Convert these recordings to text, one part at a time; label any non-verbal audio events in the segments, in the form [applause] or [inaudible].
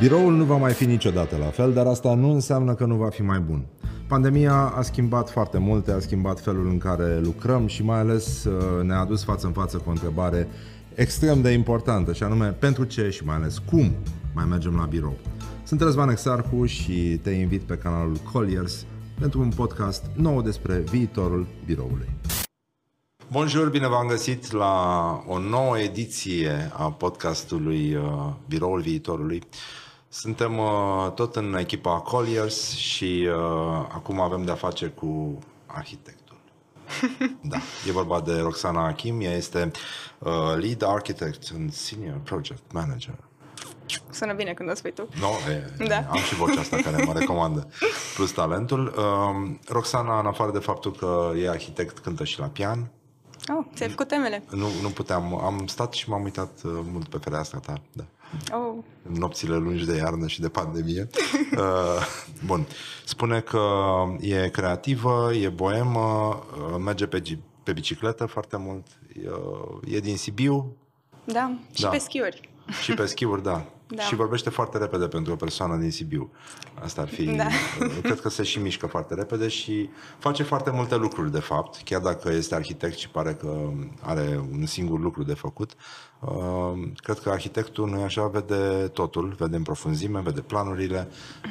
Biroul nu va mai fi niciodată la fel, dar asta nu înseamnă că nu va fi mai bun. Pandemia a schimbat foarte multe, a schimbat felul în care lucrăm și mai ales uh, ne-a adus față în față cu o întrebare extrem de importantă și anume pentru ce și mai ales cum mai mergem la birou. Sunt Răzvan Exarhu și te invit pe canalul Colliers pentru un podcast nou despre viitorul biroului. Bonjour, bine v-am găsit la o nouă ediție a podcastului uh, Biroul Viitorului. Suntem uh, tot în echipa Colliers și uh, acum avem de-a face cu arhitectul. [laughs] Da, e vorba de Roxana Achim, ea este uh, lead architect and senior project manager. Sună bine când o spui tu. No, e, da. am și vocea asta care mă recomandă. Plus talentul. Uh, Roxana, în afară de faptul că e arhitect, cântă și la pian. Oh, ți-ai făcut temele. Nu, nu puteam. Am stat și m-am uitat uh, mult pe fereastra ta. Da. Oh. Nopțile lungi de iarnă și de pandemie. [laughs] uh, bun. Spune că e creativă, e boemă, uh, merge pe, pe bicicletă foarte mult, e, e din Sibiu. Da, și da. pe schiuri. Și pe schiuri, da. Da. Și vorbește foarte repede pentru o persoană din Sibiu. Asta ar fi... Da. Cred că se și mișcă foarte repede și face foarte multe lucruri, de fapt. Chiar dacă este arhitect și pare că are un singur lucru de făcut, uh, cred că arhitectul, nu așa, vede totul. Vede în profunzime, vede planurile,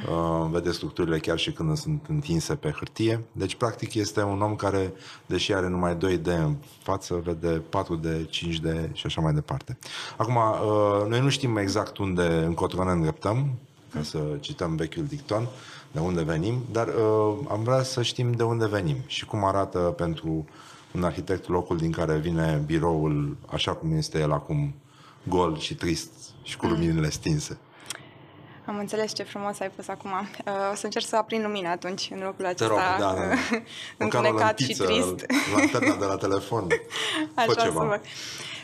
uh, vede structurile chiar și când sunt întinse pe hârtie. Deci, practic, este un om care, deși are numai 2D în față, vede 4D, 5D și așa mai departe. Acum, uh, noi nu știm exact unde încotro ne îndreptăm, ca să cităm vechiul dicton, de unde venim, dar uh, am vrea să știm de unde venim și cum arată pentru un arhitect locul din care vine biroul așa cum este el acum, gol și trist și cu luminile stinse. Am înțeles ce frumos ai pus acum. [laughs] Uh, o să încerc să aprind lumina atunci în locul acesta rog, da, da. [laughs] întunecat și trist. Lanterna de la telefon. [laughs] Așa Fă ceva. Să vă... Uh,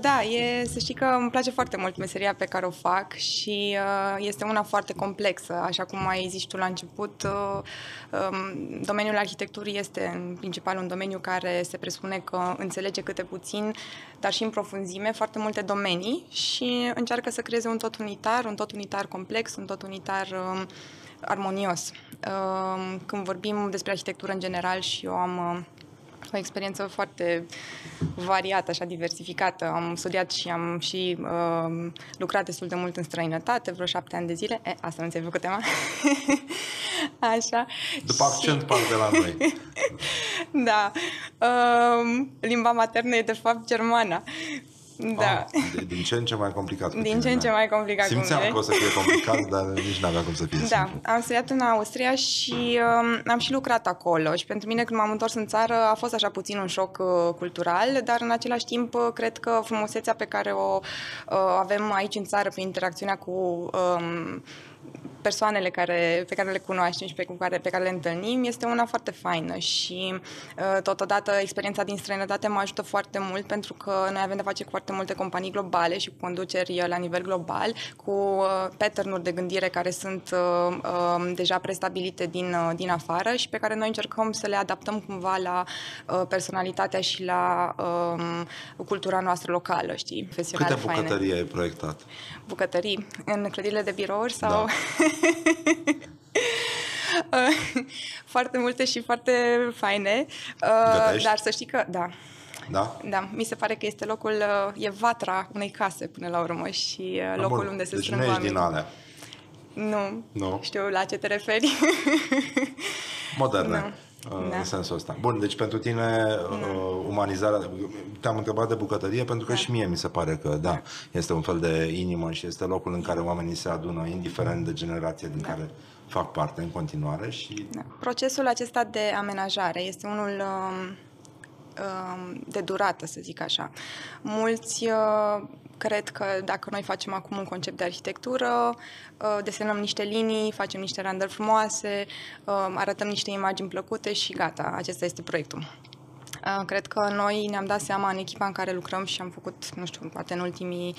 da, e, să știi că îmi place foarte mult meseria pe care o fac și uh, este una foarte complexă. Așa cum ai zis tu la început, uh, um, domeniul arhitecturii este în principal un domeniu care se presupune că înțelege câte puțin, dar și în profunzime, foarte multe domenii și încearcă să creeze un tot unitar, un tot unitar complex, un tot unitar um, armonios. Um, când vorbim despre arhitectură în general și eu am o experiență foarte variată, așa diversificată. Am studiat și am și uh, lucrat destul de mult în străinătate, vreo șapte ani de zile. E, asta nu ți-ai făcut tema? [laughs] așa. După accent și... par de la noi. [laughs] da. Uh, limba maternă e de fapt germana. Da. Ah, din ce în ce mai complicat. Din tine, ce în ce mai complicat. Simțeam că o să fie complicat, dar nici n-avea cum să fie Da, simplu. am studiat în Austria și um, am și lucrat acolo și pentru mine când m-am întors în țară a fost așa puțin un șoc uh, cultural, dar în același timp uh, cred că frumusețea pe care o uh, avem aici în țară prin interacțiunea cu um, persoanele care, pe care le cunoaștem și pe care, pe care le întâlnim este una foarte faină și uh, totodată experiența din străinătate mă ajută foarte mult pentru că noi avem de face cu foarte multe companii globale și cu conduceri uh, la nivel global, cu uh, pattern de gândire care sunt um, deja prestabilite din, din afară și pe care noi încercăm să le adaptăm cumva la personalitatea și la um, cultura noastră locală, știi, Câte bucătării ai proiectat? Bucătării? În clădirile de birouri sau... Da. [laughs] foarte multe și foarte faine. Gătești? Dar să știi că, da, da? Da, mi se pare că este locul, uh, e vatra unei case până la urmă și uh, locul Bun. unde se deci strâng nu oamenii. din alea. Nu. Nu. Știu la ce te referi. Moderne. [laughs] Nu. Uh, da. în sensul ăsta. Bun, deci pentru tine uh, umanizarea, te-am întrebat de bucătărie pentru că da. și mie mi se pare că da, este un fel de inimă și este locul în care oamenii se adună, indiferent de generație din da. care fac parte în continuare și... Da. Procesul acesta de amenajare este unul uh, de durată, să zic așa. Mulți uh, cred că dacă noi facem acum un concept de arhitectură, uh, desenăm niște linii, facem niște randări frumoase, uh, arătăm niște imagini plăcute și gata, acesta este proiectul. Cred că noi ne-am dat seama în echipa în care lucrăm și am făcut, nu știu, poate în ultimii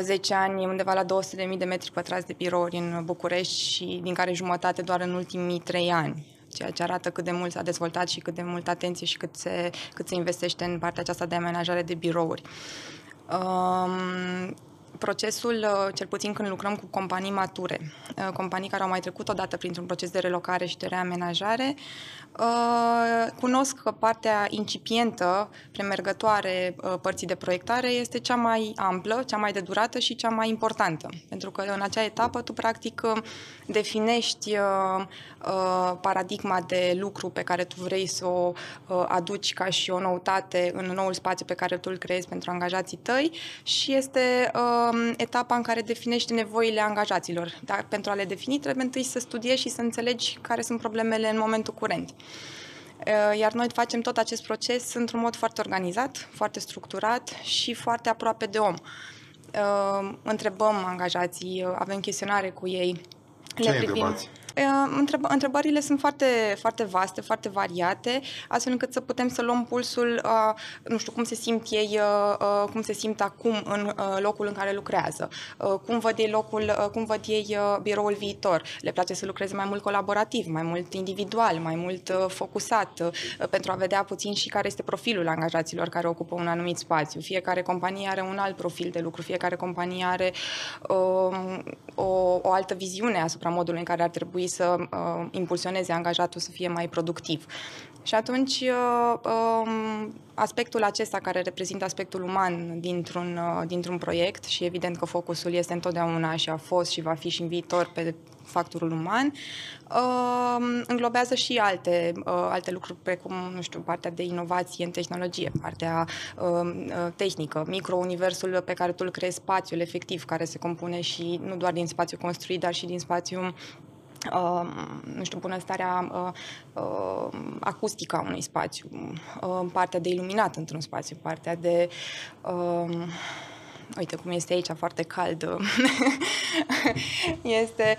10 ani, undeva la 200.000 de metri pătrați de birouri în București și din care jumătate doar în ultimii 3 ani ceea ce arată cât de mult s-a dezvoltat și cât de multă atenție și cât se, cât se investește în partea aceasta de amenajare de birouri. Um, procesul, uh, cel puțin când lucrăm cu companii mature, uh, companii care au mai trecut odată printr-un proces de relocare și de reamenajare, uh, cunosc că partea incipientă, premergătoare părții de proiectare este cea mai amplă, cea mai de durată și cea mai importantă. Pentru că în acea etapă tu practic definești paradigma de lucru pe care tu vrei să o aduci ca și o noutate în noul spațiu pe care tu îl creezi pentru angajații tăi și este uh, etapa în care definești nevoile angajaților. Dar pentru a le defini trebuie întâi să studiezi și să înțelegi care sunt problemele în momentul curent. Uh, iar noi facem tot acest proces într-un mod foarte organizat, foarte structurat și foarte aproape de om. Uh, întrebăm angajații, uh, avem chestionare cu ei. Ce le privim. Întrebați? Întreb- întrebările sunt foarte, foarte vaste, foarte variate, astfel încât să putem să luăm pulsul, uh, nu știu, cum se simt ei, uh, cum se simt acum în uh, locul în care lucrează, uh, cum văd ei locul, uh, cum văd ei uh, biroul viitor. Le place să lucreze mai mult colaborativ, mai mult individual, mai mult uh, focusat, uh, pentru a vedea puțin și care este profilul angajaților care ocupă un anumit spațiu. Fiecare companie are un alt profil de lucru, fiecare companie are uh, o, o altă viziune asupra modului în care ar trebui să uh, impulsioneze angajatul să fie mai productiv. Și atunci, uh, um, aspectul acesta care reprezintă aspectul uman dintr-un, uh, dintr-un proiect și evident că focusul este întotdeauna și a fost și va fi și în viitor pe factorul uman, uh, înglobează și alte, uh, alte lucruri, precum, nu știu, partea de inovație în tehnologie, partea uh, tehnică, microuniversul pe care tu îl creezi, spațiul efectiv, care se compune și nu doar din spațiu construit, dar și din spațiu Uh, nu știu, bunăstarea uh, uh, acustică a unui spațiu, uh, partea de iluminat într-un spațiu, partea de uh, uite cum este aici foarte cald, [laughs] este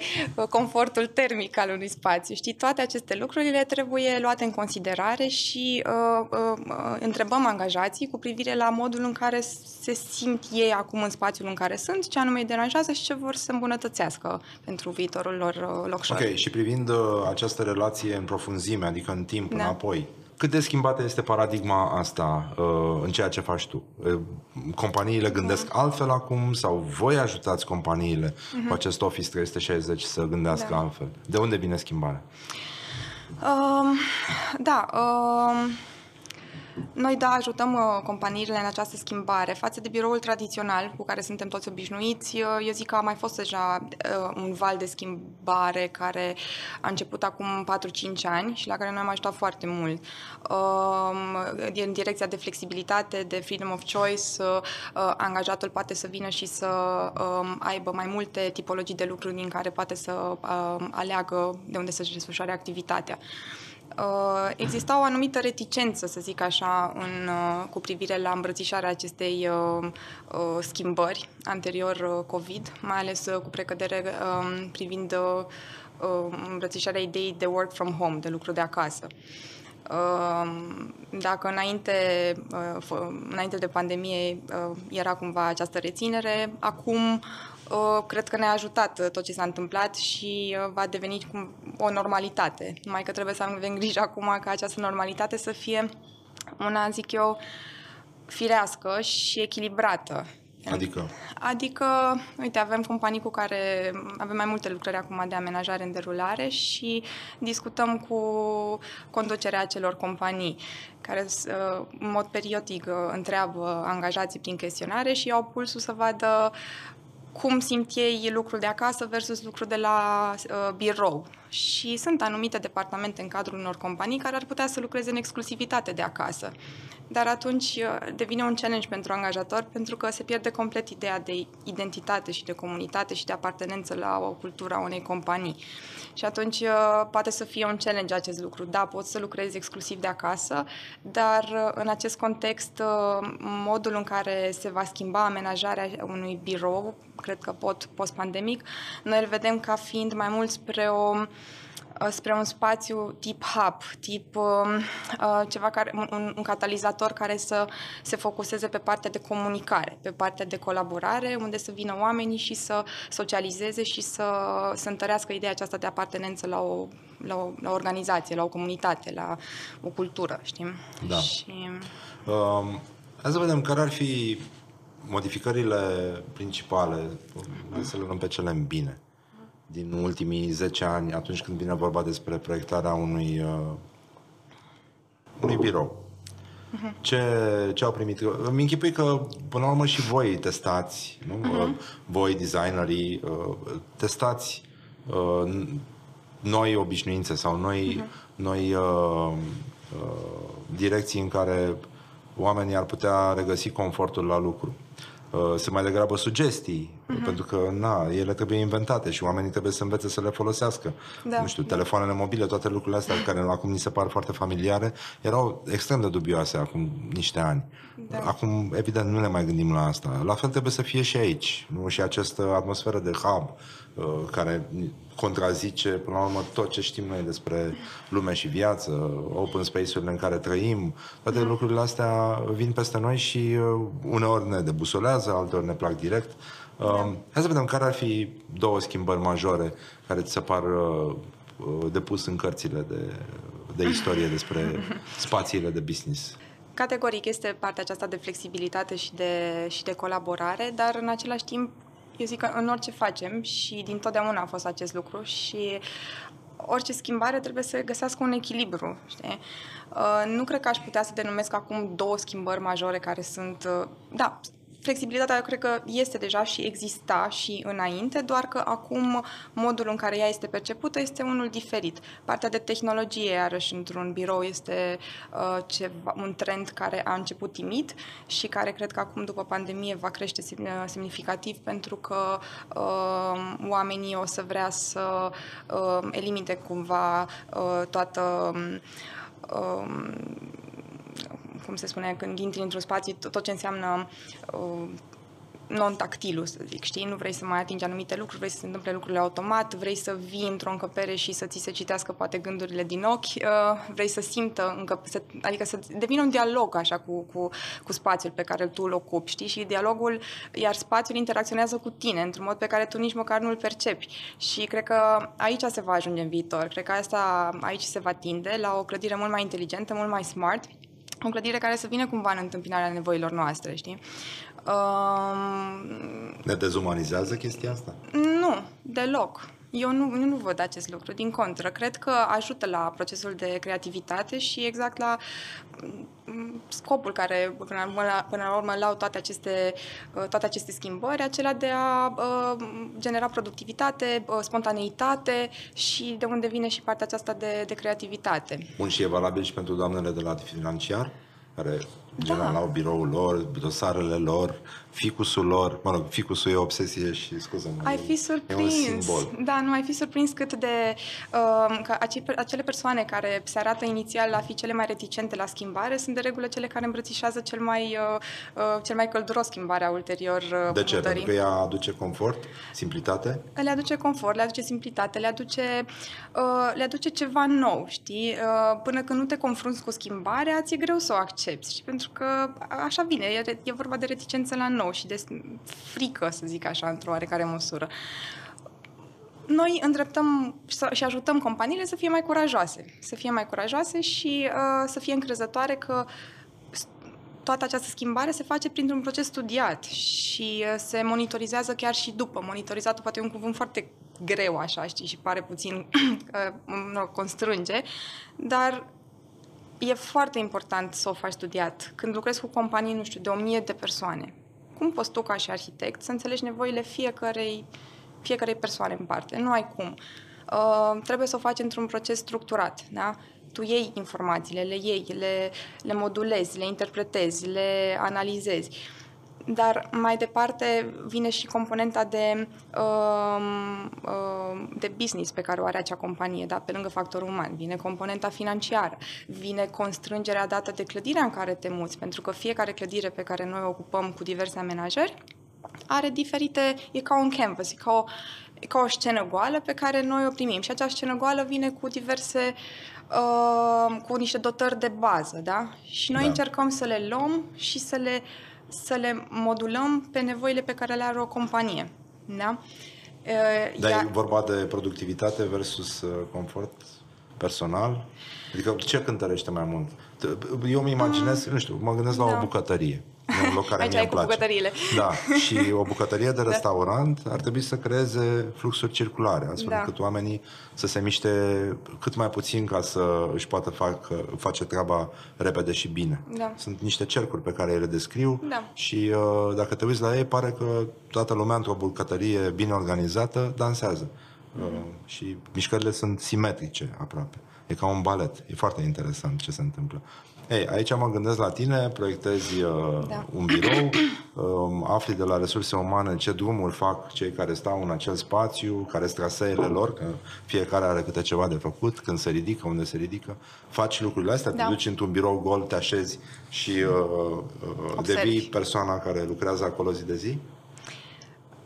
confortul termic al unui spațiu. Știi, toate aceste lucruri le trebuie luate în considerare și uh, uh, întrebăm angajații cu privire la modul în care se simt ei acum în spațiul în care sunt, ce anume îi deranjează și ce vor să îmbunătățească pentru viitorul lor uh, locșor. Ok, și privind uh, această relație în profunzime, adică în timp, da. înapoi, cât de schimbată este paradigma asta uh, în ceea ce faci tu? Uh, companiile gândesc uh-huh. altfel acum sau voi ajutați companiile uh-huh. cu acest Office 360 să gândească da. altfel? De unde vine schimbarea? Uh, da, uh, noi, da, ajutăm uh, companiile în această schimbare. Față de biroul tradițional cu care suntem toți obișnuiți, uh, eu zic că a mai fost deja uh, un val de schimbare care a început acum 4-5 ani și la care noi am ajutat foarte mult. Uh, din direcția de flexibilitate, de freedom of choice, uh, angajatul poate să vină și să uh, aibă mai multe tipologii de lucruri din care poate să uh, aleagă de unde să-și desfășoare activitatea. Uh, exista o anumită reticență, să zic așa, în, uh, cu privire la îmbrățișarea acestei uh, uh, schimbări anterior uh, COVID, mai ales uh, cu precădere uh, privind uh, uh, îmbrățișarea ideii de work from home, de lucru de acasă. Uh, dacă înainte, înainte de pandemie era cumva această reținere, acum Uh, cred că ne-a ajutat uh, tot ce s-a întâmplat și uh, va deveni cum o normalitate. Numai că trebuie să avem grijă acum ca această normalitate să fie una, zic eu, firească și echilibrată. Adică? Adică, uite, avem companii cu care avem mai multe lucrări acum de amenajare în derulare și discutăm cu conducerea acelor companii care în mod periodic întreabă angajații prin chestionare și au pulsul să vadă cum simt ei lucrul de acasă versus lucrul de la uh, birou. Și sunt anumite departamente în cadrul unor companii care ar putea să lucreze în exclusivitate de acasă. Dar atunci uh, devine un challenge pentru angajator pentru că se pierde complet ideea de identitate și de comunitate și de apartenență la o cultură a unei companii. Și atunci uh, poate să fie un challenge acest lucru. Da, poți să lucrezi exclusiv de acasă, dar uh, în acest context modul în care se va schimba amenajarea unui birou, cred că pot post-pandemic, noi îl vedem ca fiind mai mult spre o Uh, spre un spațiu tip hub, tip uh, uh, ceva care, un, un catalizator care să se focuseze pe partea de comunicare, pe partea de colaborare, unde să vină oamenii și să socializeze și să, să întărească ideea aceasta de apartenență la o, la o, la o organizație, la o comunitate, la o cultură, știm? Da. Și... Um, hai să vedem care ar fi modificările principale, hai să le luăm pe cele în bine, din ultimii 10 ani, atunci când vine vorba despre proiectarea unui, uh, unui birou. Ce, ce au primit? Îmi închipui că, până la urmă, și voi testați, nu? Uh-huh. voi, designerii, uh, testați uh, noi obișnuințe sau noi, uh-huh. noi uh, uh, direcții în care oamenii ar putea regăsi confortul la lucru. Uh, sunt mai degrabă sugestii, uh-huh. pentru că na, ele trebuie inventate și oamenii trebuie să învețe să le folosească. Da. Nu știu, telefoanele mobile, toate lucrurile astea care acum ni se par foarte familiare, erau extrem de dubioase acum niște ani. Da. Acum, evident, nu ne mai gândim la asta. La fel trebuie să fie și aici. Nu? Și această atmosferă de hub uh, care contrazice, până la urmă, tot ce știm noi despre lume și viață, open space-urile în care trăim, toate lucrurile astea vin peste noi și uh, uneori ne debusolează, alteori ne plac direct. Uh, da. Hai să vedem care ar fi două schimbări majore care ți se par uh, de pus în cărțile de, de istorie despre [laughs] spațiile de business. Categoric este partea aceasta de flexibilitate și de, și de colaborare, dar în același timp eu zic că în orice facem și din totdeauna a fost acest lucru și orice schimbare trebuie să găsească un echilibru, știi? Uh, nu cred că aș putea să denumesc acum două schimbări majore care sunt, uh, da, flexibilitatea eu cred că este deja și exista și înainte, doar că acum modul în care ea este percepută este unul diferit. Partea de tehnologie, iarăși, într-un birou este uh, ceva, un trend care a început timid și care cred că acum, după pandemie, va crește semnificativ pentru că uh, oamenii o să vrea să uh, elimine cumva uh, toată uh, cum se spune, când intri într-un spațiu, tot ce înseamnă uh, non-tactilul, să zic, știi? Nu vrei să mai atingi anumite lucruri, vrei să se întâmple lucrurile automat, vrei să vii într-o încăpere și să ți se citească poate gândurile din ochi, uh, vrei să simtă, încă, să, adică să devină un dialog așa cu, cu, cu spațiul pe care tu îl ocupi, știi? Și dialogul, iar spațiul interacționează cu tine într-un mod pe care tu nici măcar nu îl percepi. Și cred că aici se va ajunge în viitor. Cred că asta aici se va tinde la o clădire mult mai inteligentă, mult mai smart, o clădire care să vină cumva în întâmpinarea nevoilor noastre, știi? Um, ne dezumanizează chestia asta? Nu, deloc. Eu nu, nu văd acest lucru, din contră. Cred că ajută la procesul de creativitate și exact la mm, scopul care până la urmă, până la urmă lau toate aceste, uh, toate aceste schimbări, acela de a uh, genera productivitate, uh, spontaneitate și de unde vine și partea aceasta de, de creativitate. Bun, și e valabil și pentru doamnele de la financiar? care general da. au biroul lor, dosarele lor, ficusul lor, mă rog, ficusul e o obsesie și scuză-mă. Ai fi surprins. E un simbol. Da, nu ai fi surprins cât de uh, că acele persoane care se arată inițial a fi cele mai reticente la schimbare sunt de regulă cele care îmbrățișează cel mai, uh, uh, cel mai călduros schimbarea ulterior uh, De ce? Mutării. Pentru că ea aduce confort, simplitate? Le aduce confort, le aduce simplitate, le aduce, uh, le aduce ceva nou, știi? Uh, până când nu te confrunți cu schimbarea, ți-e greu să o accepti, știi? Pentru că așa vine, e, e vorba de reticență la nou și de frică, să zic așa, într-o oarecare măsură. Noi îndreptăm și ajutăm companiile să fie mai curajoase, să fie mai curajoase și uh, să fie încrezătoare că toată această schimbare se face printr-un proces studiat și uh, se monitorizează chiar și după. Monitorizatul poate e un cuvânt foarte greu, așa, știi, și pare puțin [clears throat] uh, constrânge, dar e foarte important să o faci studiat. Când lucrezi cu companii, nu știu, de o mie de persoane, cum poți tu ca și arhitect să înțelegi nevoile fiecarei, fiecarei persoane în parte? Nu ai cum. Uh, trebuie să o faci într-un proces structurat, da? Tu iei informațiile, le iei, le, le modulezi, le interpretezi, le analizezi. Uh, dar mai departe vine și componenta de, uh, uh, de business pe care o are acea companie, da? pe lângă factorul uman. Vine componenta financiară, vine constrângerea dată de clădirea în care te muți, pentru că fiecare clădire pe care noi o ocupăm cu diverse amenajări are diferite, e ca un canvas, e ca o, e ca o scenă goală pe care noi o primim. Și acea scenă goală vine cu diverse, uh, cu niște dotări de bază, da? Și noi da. încercăm să le luăm și să le uh, să le modulăm pe nevoile pe care le are o companie. Da? Dar e vorba de productivitate versus uh, confort? personal? Adică ce cântărește mai mult? Eu mi imaginez, mm. nu știu, mă gândesc la da. o bucătărie. E un loc care Aici mie ai îmi place. cu bucătăriile. Da, [laughs] și o bucătărie de da. restaurant ar trebui să creeze fluxuri circulare, astfel da. încât oamenii să se miște cât mai puțin ca să își poată fac, face treaba repede și bine. Da. Sunt niște cercuri pe care le descriu da. și uh, dacă te uiți la ei, pare că toată lumea într-o bucătărie bine organizată dansează. Mm-hmm. Uh, și mișcările sunt simetrice aproape. E ca un balet. E foarte interesant ce se întâmplă. Ei, aici mă gândesc la tine, proiectezi uh, da. un birou, [clears throat] uh, afli de la resurse umane ce drumuri fac cei care stau în acel spațiu, care sunt traseele lor, că fiecare are câte ceva de făcut, când se ridică, unde se ridică. Faci lucrurile astea, da. te duci într-un birou gol, te așezi și uh, uh, devii persoana care lucrează acolo zi de zi?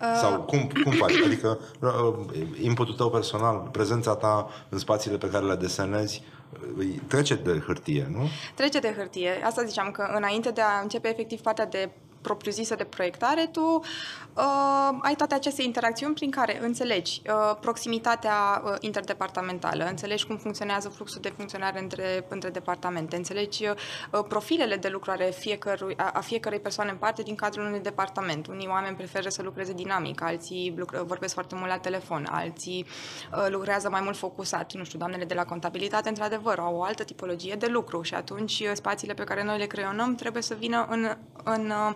Uh, Sau cum, cum faci? Adică uh, inputul tău personal, prezența ta în spațiile pe care le desenezi, trece de hârtie, nu? Trece de hârtie. Asta ziceam că înainte de a începe efectiv partea de propriu-zisă de proiectare, tu uh, ai toate aceste interacțiuni prin care înțelegi uh, proximitatea uh, interdepartamentală, înțelegi cum funcționează fluxul de funcționare între, între departamente, înțelegi uh, profilele de lucrare fiecărui, a, a fiecărei persoane în parte din cadrul unui departament. Unii oameni preferă să lucreze dinamic, alții lucr- vorbesc foarte mult la telefon, alții uh, lucrează mai mult focusat. Nu știu, doamnele de la contabilitate, într-adevăr, au o altă tipologie de lucru și atunci uh, spațiile pe care noi le creionăm trebuie să vină în, în uh,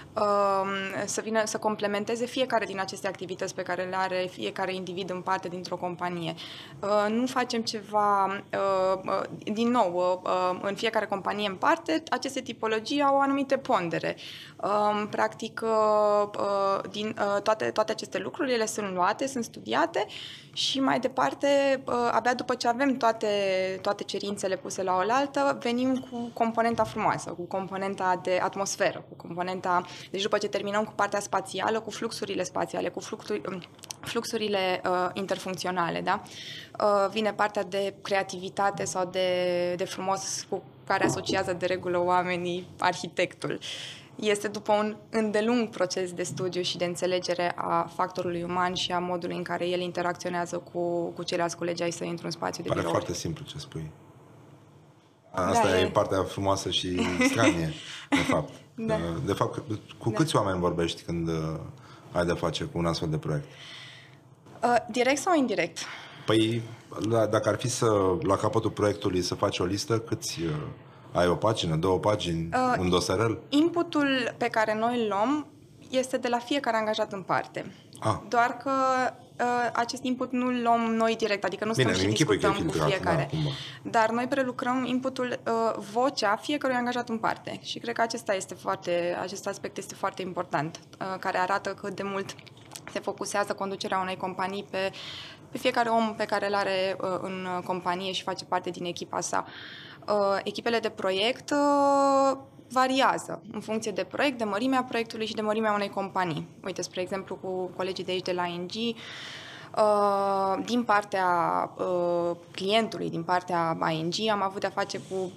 să vină să complementeze fiecare din aceste activități pe care le are fiecare individ în parte dintr-o companie. Uh, nu facem ceva, uh, uh, din nou, în fiecare companie în parte, aceste tipologii au o anumite pondere. Um, practic, din toate, toate aceste lucruri, ele sunt luate, sunt studiate și mai departe, abia după ce avem toate, toate cerințele puse la oaltă, venim cu componenta frumoasă, cu componenta de atmosferă, cu componenta deci după ce terminăm cu partea spațială, cu fluxurile spațiale, cu fluxuri, um, fluxurile uh, interfuncționale, da? Uh, vine partea de creativitate sau de, de frumos cu care asociază de regulă oamenii arhitectul. Este după un îndelung proces de studiu și de înțelegere a factorului uman și a modului în care el interacționează cu, cu ceilalți colegi ai să intru în spațiu de Pare birou. foarte simplu ce spui. Asta da, e, e partea frumoasă și stranie, de fapt. [laughs] Da. De fapt, cu da. câți oameni vorbești când uh, ai de face cu un astfel de proiect? Uh, direct sau indirect? Păi, dacă ar fi să, la capătul proiectului, să faci o listă, câți uh, ai o pagină, două pagini, uh, un dosarel? Inputul pe care noi îl luăm este de la fiecare angajat în parte. Ah. Doar că uh, acest input nu îl luăm noi direct, adică nu Bine, stăm și discutăm cu fiecare. Da, Dar noi prelucrăm inputul, uh, vocea fiecărui angajat în parte și cred că acesta este foarte, acest aspect este foarte important, uh, care arată cât de mult se focusează conducerea unei companii pe, pe fiecare om pe care îl are uh, în companie și face parte din echipa sa. Uh, echipele de proiect uh, variază în funcție de proiect, de mărimea proiectului și de mărimea unei companii. Uite, spre exemplu, cu colegii de aici de la ING, Uh, din partea uh, clientului, din partea ING, am avut de-a face cu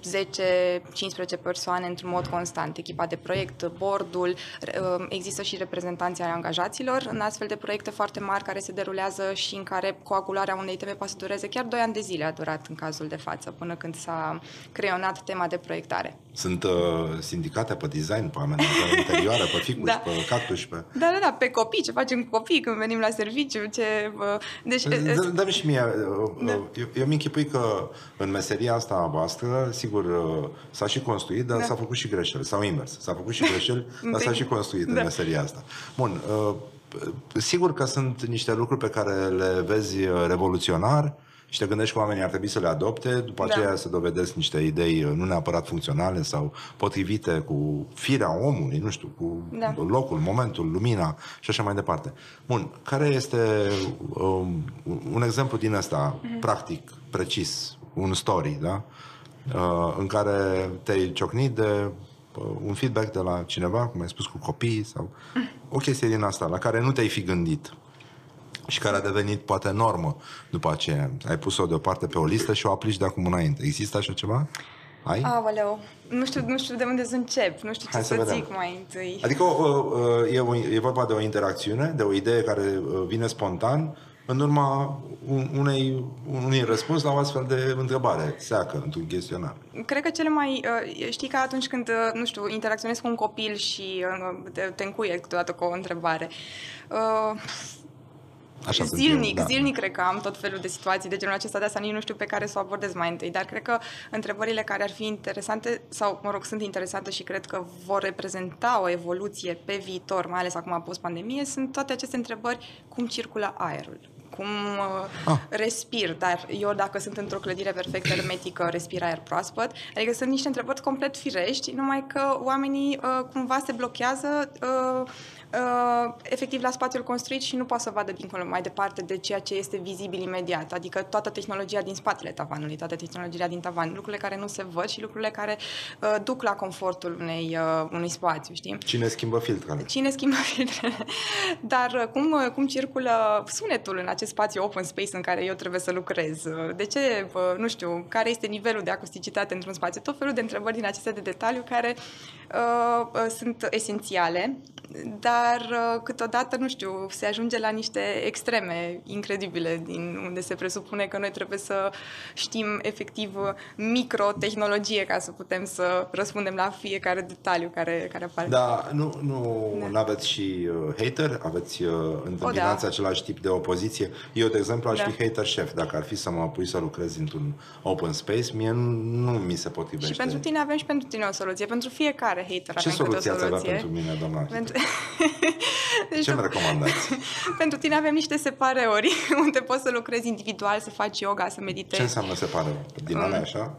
10-15 persoane într-un mod constant. Echipa de proiect, bordul, uh, există și reprezentanții ai angajaților în astfel de proiecte foarte mari care se derulează și în care coagularea unei teme poate să dureze chiar 2 ani de zile a durat în cazul de față, până când s-a creionat tema de proiectare. Sunt uh, sindicate pe design, pe amenajare interioară, pe ficus, da. pe cactus, pe... Da, da, da, pe copii, ce facem cu copii când venim la serviciu, ce... Deci... Dă-mi și mie, da. eu, eu mi-închipui că în meseria asta a voastră, sigur, s-a și construit, dar da. s-a făcut și greșeli, sau invers. S-a făcut și [laughs] greșeli, dar s-a și construit da. în meseria asta. Bun, sigur că sunt niște lucruri pe care le vezi revoluționar, și te gândești că oamenii ar trebui să le adopte, după da. aceea să dovedesc niște idei uh, nu neapărat funcționale sau potrivite cu firea omului, nu știu, cu da. locul, momentul, lumina și așa mai departe. Bun, care este um, un exemplu din asta, mm-hmm. practic, precis, un story, da? Uh, în care te-ai ciocnit de uh, un feedback de la cineva, cum ai spus, cu copii sau mm. o chestie din asta, la care nu te-ai fi gândit și care a devenit poate normă după aceea. Ai pus-o deoparte pe o listă și o aplici de acum înainte. Există așa ceva? Ai? Aoleu, nu știu, nu știu de unde să încep, nu știu ce Hai să, să zic mai întâi. Adică e, o, e vorba de o interacțiune, de o idee care vine spontan, în urma unei, unui răspuns la o astfel de întrebare seacă într-un chestionar. Cred că cele mai... Uh, știi că atunci când, uh, nu știu, interacționezi cu un copil și uh, te, te încuie câteodată cu o întrebare, Așa zilnic, eu, da. zilnic cred că am tot felul de situații de genul acesta, de asta nici nu știu pe care să o abordez mai întâi, dar cred că întrebările care ar fi interesante, sau mă rog, sunt interesante și cred că vor reprezenta o evoluție pe viitor, mai ales acum post-pandemie, sunt toate aceste întrebări, cum circulă aerul, cum uh, ah. respir, dar eu dacă sunt într-o clădire perfect hermetică, respir aer proaspăt. Adică sunt niște întrebări complet firești, numai că oamenii uh, cumva se blochează uh, uh, efectiv la spațiul construit și nu poate să vadă dincolo mai departe de ceea ce este vizibil imediat, adică toată tehnologia din spatele tavanului, toată tehnologia din tavan, lucrurile care nu se văd și lucrurile care uh, duc la confortul unei, uh, unui spațiu, știi? Cine schimbă filtrele? Cine schimbă [laughs] filtrele? Dar uh, cum, uh, cum circulă sunetul în acest spațiu open space în care eu trebuie să lucrez? Uh, de ce, uh, nu știu, care este nivelul de acusticitate într-un spațiu? Tot felul de întrebări din acestea de detaliu care uh, uh, sunt esențiale dar uh, câteodată, nu știu, se ajunge la niște extreme incredibile din unde se presupune că noi trebuie să știm efectiv microtehnologie ca să putem să răspundem la fiecare detaliu care, care apare. Da, nu, nu da. aveți și uh, hater, aveți uh, întâmpinați da. același tip de opoziție. Eu, de exemplu, aș da. fi hater șef. Dacă ar fi să mă pui să lucrez într-un open space, mie nu, nu mi se potrivește. Și pentru tine avem și pentru tine o soluție. Pentru fiecare hater Ce avem soluție o soluție. ați avea pentru mine, doamna pentru... [laughs] [laughs] deci, Ce mi recomandați? [laughs] pentru tine avem niște separeuri [laughs] unde poți să lucrezi individual, să faci yoga, să meditezi. Ce înseamnă separeuri? Din alea așa?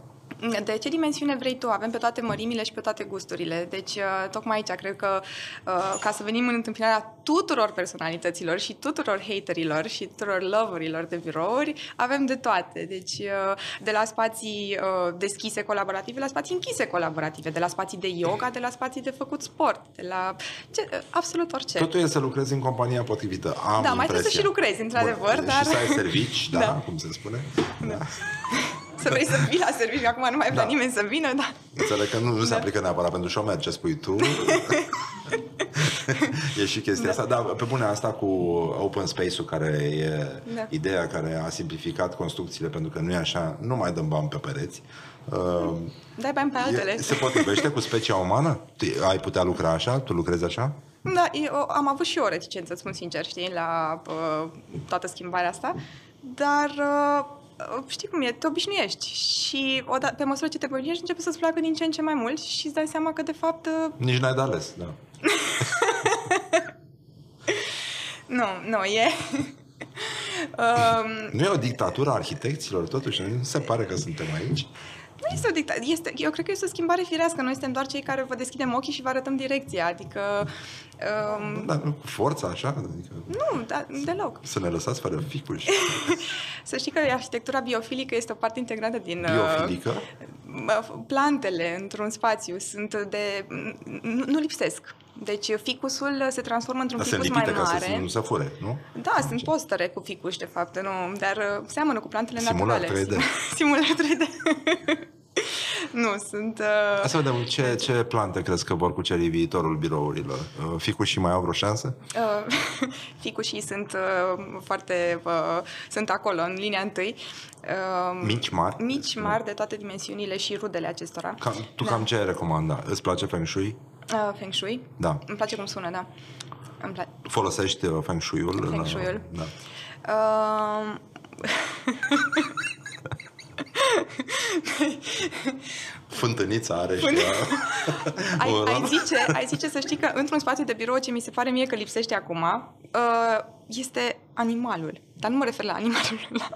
De ce dimensiune vrei tu? Avem pe toate mărimile și pe toate gusturile. Deci, uh, tocmai aici, cred că uh, ca să venim în întâmpinarea tuturor personalităților și tuturor haterilor și tuturor loverilor de birouri, avem de toate. Deci, uh, de la spații deschise colaborative la spații închise colaborative, de la spații de yoga, de la spații de făcut sport, de la ce, absolut orice. Totul e să lucrezi în compania potrivită. Am da, mai trebuie să și lucrezi, într-adevăr. Bun, dar... Și să ai servici, [laughs] da, da, cum se spune. Da. da [laughs] să vrei să vii la serviciu, acum nu mai vrea da. nimeni să vină, da. Înțeleg că nu, nu da. se aplică neapărat pentru șomer ce spui tu. [laughs] e și chestia da. asta, dar pe bune asta cu open space-ul care e da. ideea care a simplificat construcțiile pentru că nu e așa, nu mai dăm bani pe pereți. Uh, Dai bani pe altele. E, se potrivește cu specia umană? Ai putea lucra așa? Tu lucrezi așa? Da, eu am avut și eu o reticență, spun sincer, știi, la uh, toată schimbarea asta, dar uh, Uh, știi cum e, te obișnuiești și odată, pe măsură ce te obișnuiești începe să-ți placă din ce în ce mai mult și îți dai seama că de fapt... Uh, Nici n-ai de ales, da. [laughs] nu, nu, e... [laughs] um... Nu e o dictatură a arhitecților, totuși, nu se pare că suntem aici? Nu este o dictatură. Este, eu cred că este o schimbare firească. Noi suntem doar cei care vă deschidem ochii și vă arătăm direcția. Adică... Um... Dar cu forța, așa? Adică... Nu, da, deloc. Să ne lăsați fără ficuri. [laughs] să știi că arhitectura biofilică este o parte integrantă din... Uh, Biofilică? Uh, plantele într-un spațiu sunt de... Nu, nu lipsesc. Deci ficusul se transformă într-un Dar ficus mai mare. Ca să nu se fure, nu? Da, sunt postere cu ficus, de fapt, nu, dar uh, seamănă cu plantele Simular naturale. 3D. [laughs] Simular 3D. [laughs] nu, sunt... Uh... Să vedem, ce, ce plante crezi că vor cuceri viitorul birourilor? Uh, ficușii mai au vreo șansă? Uh, [laughs] ficușii sunt uh, foarte... Uh, sunt acolo, în linia întâi. Uh, mici, mari? Mici, mari, de toate dimensiunile și rudele acestora. Cam, tu da. cam ce ai recomanda? Îți place Feng Shui? Uh, feng Shui? Da. Îmi place cum sună, da. Îmi pla- Folosești uh, Feng Shui-ul? Feng Shui-ul? Da. Uh... [laughs] Fântânița are Fânt... [laughs] și ai, ai, zice, ai zice să știi că într-un spațiu de birou ce mi se pare mie că lipsește acum uh, este animalul. Dar nu mă refer la animalul, la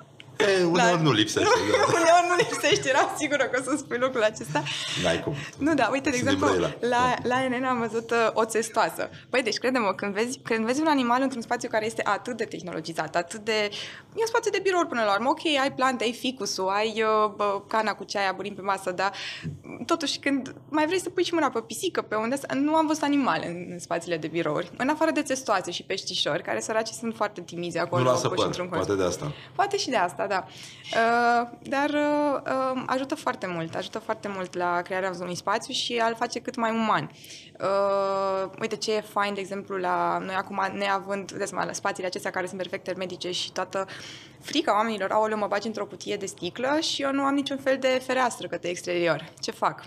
E, uneori la... nu lipsește. Nu, [laughs] da. uneori nu lipsește, eram sigură că o să spui lucrul acesta. N-ai cum. Nu, da, uite, de exemplu, la, la NN am văzut uh, o țestoasă. Păi, deci, crede-mă, când vezi, când vezi un animal într-un spațiu care este atât de tehnologizat, atât de... E un spațiu de birouri până la urmă. Ok, ai plante, ai ficusul, ai uh, bă, cana cu ceaia, burim pe masă, dar totuși când mai vrei să pui și mâna pe pisică, pe unde... Nu am văzut animale în, în spațiile de birouri. În afară de țestoase și peștișori, care săraci sunt foarte timizi acolo. Nu lasă păr, poate de asta. Poate și de asta, da. Uh, dar uh, uh, ajută foarte mult, ajută foarte mult la crearea unui spațiu și a-l face cât mai uman. Uh, uite ce e fain, de exemplu, la noi acum, neavând, de la spațiile acestea care sunt perfect hermetice și toată frica oamenilor, au mă bagi într-o cutie de sticlă și eu nu am niciun fel de fereastră către exterior. Ce fac?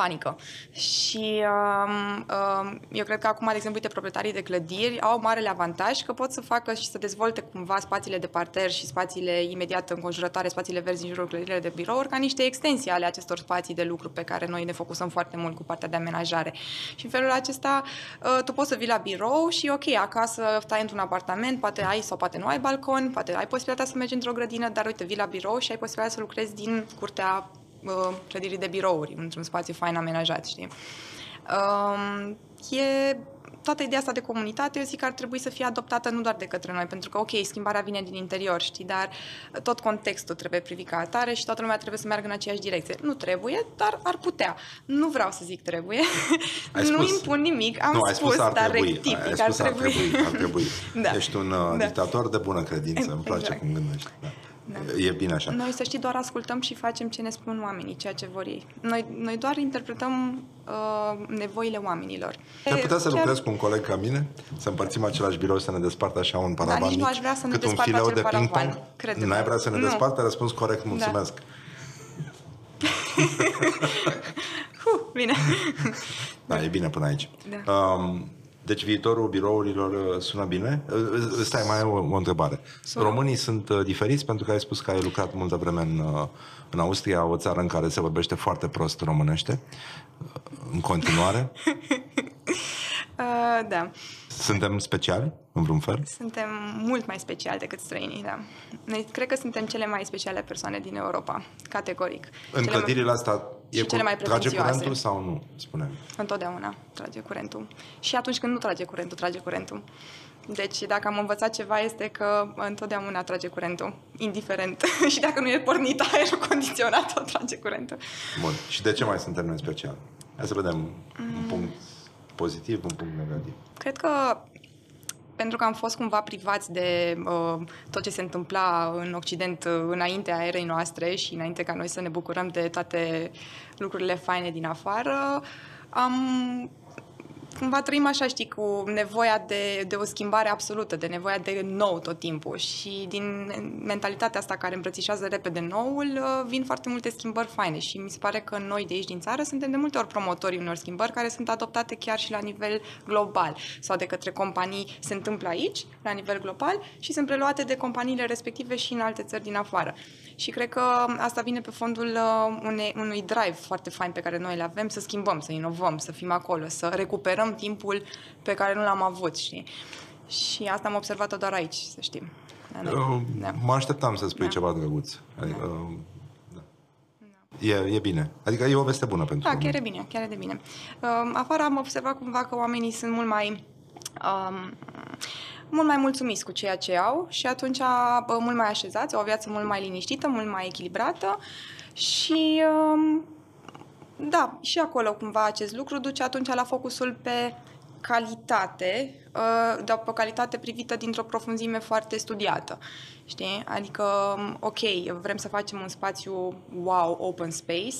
Panică. Și um, um, eu cred că acum, de exemplu, uite, proprietarii de clădiri au marele avantaj că pot să facă și să dezvolte cumva spațiile de parter și spațiile imediat înconjurătoare, spațiile verzi în jurul clădirilor de birouri, ca niște extensii ale acestor spații de lucru pe care noi ne focusăm foarte mult cu partea de amenajare. Și în felul acesta uh, tu poți să vii la birou și ok, acasă stai într-un apartament, poate ai sau poate nu ai balcon, poate ai posibilitatea să mergi într-o grădină, dar uite, vii la birou și ai posibilitatea să lucrezi din curtea uh, clădirii de birouri, într-un spațiu fain amenajat, știi? Uh, e toată ideea asta de comunitate, eu zic că ar trebui să fie adoptată nu doar de către noi, pentru că, ok, schimbarea vine din interior, știi, dar tot contextul trebuie privit ca atare și toată lumea trebuie să meargă în aceeași direcție. Nu trebuie, dar ar putea. Nu vreau să zic trebuie. [laughs] Ai nu spus, impun nimic, am nu, ai spus, ar dar trebui, rectific, ai spus, ar trebui. Ar trebui, ar trebui. [laughs] da. Ești un uh, da. dictator de bună credință, îmi place exact. cum gândești. Da. Da. E bine așa. Noi, să știi, doar ascultăm și facem ce ne spun oamenii, ceea ce vor ei. Noi, noi doar interpretăm uh, nevoile oamenilor. Ai putea să chiar... lucrezi cu un coleg ca mine? Să împărțim același birou, să ne despartă așa un paravan da, nici nu aș vrea să ne cât un fileu de ping-pong? N-ai vrea să ne despartă? Răspuns corect, mulțumesc. [laughs] Da. huh, bine. Da, e bine până aici. Da. Um, deci viitorul birourilor uh, sună bine? Uh, uh, stai, mai o, o întrebare. Sună. Românii sunt diferiți pentru că ai spus că ai lucrat multă vreme în, în Austria, o țară în care se vorbește foarte prost românește. În continuare? [laughs] uh, da. Suntem speciali, în vreun fel? Suntem mult mai speciali decât străinii, da. Noi cred că suntem cele mai speciale persoane din Europa, categoric. În cele clădirile mai... astea e cele mai trage curentul sau nu, spunem? Întotdeauna trage curentul. Și atunci când nu trage curentul, trage curentul. Deci dacă am învățat ceva este că întotdeauna trage curentul, indiferent. [laughs] și dacă nu e pornit aerul condiționat, o trage curentul. Bun. Și de ce mai suntem noi special? Hai să vedem mm. un punct pozitiv, un punct negativ. Cred că pentru că am fost cumva privați de uh, tot ce se întâmpla în Occident uh, înaintea erei noastre și înainte ca noi să ne bucurăm de toate lucrurile faine din afară, am cumva trăim așa, știi, cu nevoia de, de o schimbare absolută, de nevoia de nou tot timpul. Și din mentalitatea asta care îmbrățișează repede noul, uh, vin foarte multe schimbări faine. Și mi se pare că noi de aici din țară suntem de multe ori promotorii unor schimbări care sunt adoptate chiar și la nivel global. Sau de către companii se întâmplă aici, la nivel global și sunt preluate de companiile respective și în alte țări din afară. Și cred că asta vine pe fondul uh, unei, unui drive foarte fain pe care noi le avem, să schimbăm, să inovăm, să fim acolo, să recuperăm timpul pe care nu l-am avut, știi? Și asta am observat-o doar aici, să știm. Da, uh, da. Mă așteptam să spui da. ceva drăguț. Adică, da. Uh, da. E, e bine. Adică e o veste bună pentru Da, chiar e bine, chiar e de bine. Uh, afară am observat cumva că oamenii sunt mult mai... Um, mult mai mulțumiți cu ceea ce au și atunci mult mai așezați, o viață mult mai liniștită, mult mai echilibrată și um, da, și acolo cumva acest lucru duce atunci la focusul pe calitate, uh, dar pe calitate privită dintr-o profunzime foarte studiată. Știi? Adică, um, ok, vrem să facem un spațiu wow, open space,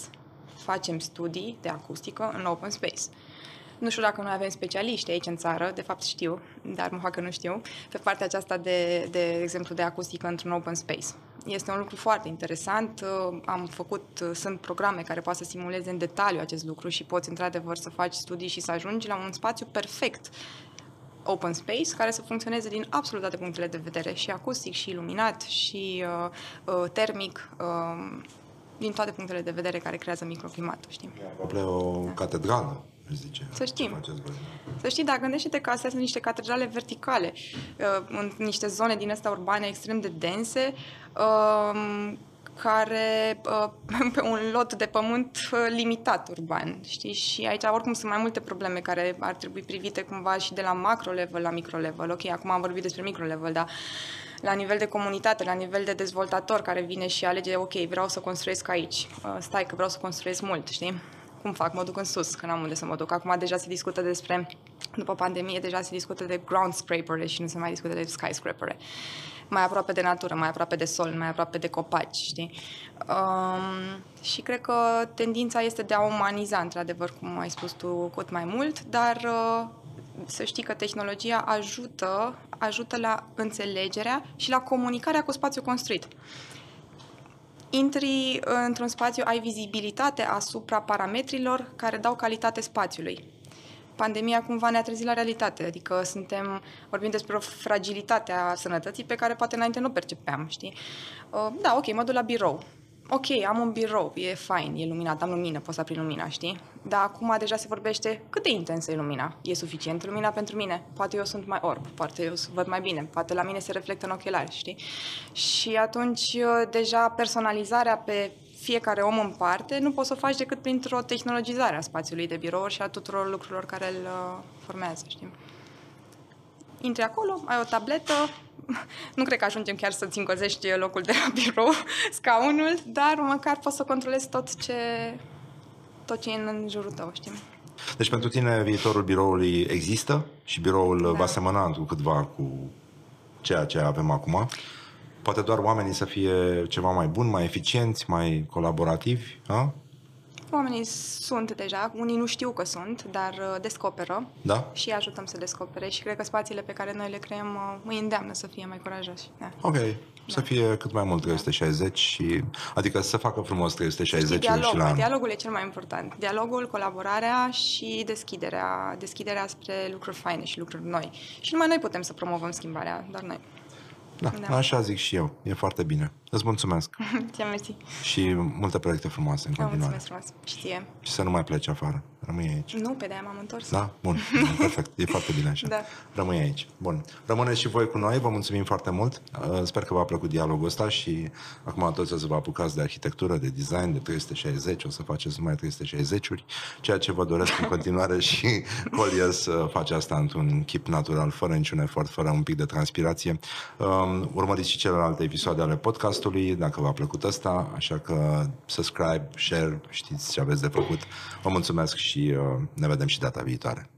facem studii de acustică în open space. Nu știu dacă noi avem specialiști aici în țară, de fapt știu, dar mă fac că nu știu, pe partea aceasta de, de exemplu, de acustică într-un open space. Este un lucru foarte interesant. Uh, am făcut, uh, sunt programe care poate să simuleze în detaliu acest lucru și poți într-adevăr să faci studii și să ajungi la un spațiu perfect open space care să funcționeze din absolut toate punctele de vedere, și acustic, și iluminat, și uh, uh, termic, uh, din toate punctele de vedere care creează microclimatul, știi? E o da. catedrală zice. Să știm. Să știi, dar gândește-te că astea sunt niște catedrale verticale, uh, în niște zone din astea urbane extrem de dense, um, care uh, [laughs] pe un lot de pământ uh, limitat urban, știi? Și aici oricum sunt mai multe probleme care ar trebui privite cumva și de la macro level la micro level. Ok, acum am vorbit despre micro level, dar la nivel de comunitate, la nivel de dezvoltator care vine și alege, ok, vreau să construiesc aici, stai că vreau să construiesc mult, știi? Cum fac? Mă duc în sus, că n-am unde să mă duc. Acum deja se discută despre după pandemie deja se discută de ground scraper și nu se mai discută de skyscraper mai aproape de natură, mai aproape de sol, mai aproape de copaci, știi? Um, și cred că tendința este de a umaniza, într-adevăr, cum ai spus tu, cât mai mult, dar uh, să știi că tehnologia ajută, ajută la înțelegerea și la comunicarea cu spațiul construit. Intri într-un spațiu, ai vizibilitate asupra parametrilor care dau calitate spațiului pandemia cumva ne-a trezit la realitate, adică suntem, vorbim despre o fragilitate a sănătății pe care poate înainte nu percepeam, știi? Uh, da, ok, mă duc la birou. Ok, am un birou, e fain, e luminat, am lumină, pot să aprind lumina, știi? Dar acum deja se vorbește cât de intensă e lumina. E suficient lumina pentru mine? Poate eu sunt mai orb, poate eu văd mai bine, poate la mine se reflectă în ochelari, știi? Și atunci uh, deja personalizarea pe fiecare om în parte, nu poți să o faci decât printr-o tehnologizare a spațiului de birouri și a tuturor lucrurilor care îl uh, formează, știi? Intri acolo, ai o tabletă, nu cred că ajungem chiar să-ți încălzești locul de la birou, [laughs] scaunul, dar măcar poți să controlezi tot ce, tot ce e în jurul tău, știi? Deci pentru tine viitorul biroului există și biroul da. va semăna cu câtva cu ceea ce avem acum? Poate doar oamenii să fie ceva mai buni, mai eficienți, mai colaborativi, a? Oamenii sunt deja, unii nu știu că sunt, dar uh, descoperă da? și ajutăm să descopere și cred că spațiile pe care noi le creăm uh, îi îndeamnă să fie mai curajoși. Da. Ok, da. să fie cât mai mult 360 da. și adică să facă frumos 360 dialogul, și la Dialogul e cel mai important. Dialogul, colaborarea și deschiderea, deschiderea spre lucruri faine și lucruri noi. Și numai noi putem să promovăm schimbarea, doar noi. Da, da, așa zic și eu. E foarte bine. Îți mulțumesc. [laughs] Ce mersi. Și multe proiecte frumoase în continuare. Mulțumesc frumos. Și ție. Și să nu mai pleci afară. Rămâi aici. Nu, pe de-aia m-am întors. Da? [laughs] Bun. Perfect. E foarte bine așa. Da. Rămâi aici. Bun. Rămâneți și voi cu noi. Vă mulțumim foarte mult. Uh, sper că v-a plăcut dialogul ăsta și acum toți o să vă apucați de arhitectură, de design, de 360. O să faceți numai 360-uri, ceea ce vă doresc în continuare [laughs] și Colia să face asta într-un chip natural, fără niciun efort, fără un pic de transpirație. Um, urmăriți și celelalte episoade ale podcastului, dacă v-a plăcut ăsta, așa că subscribe, share, știți ce aveți de făcut. Vă mulțumesc și uh, ne vedem și data viitoare.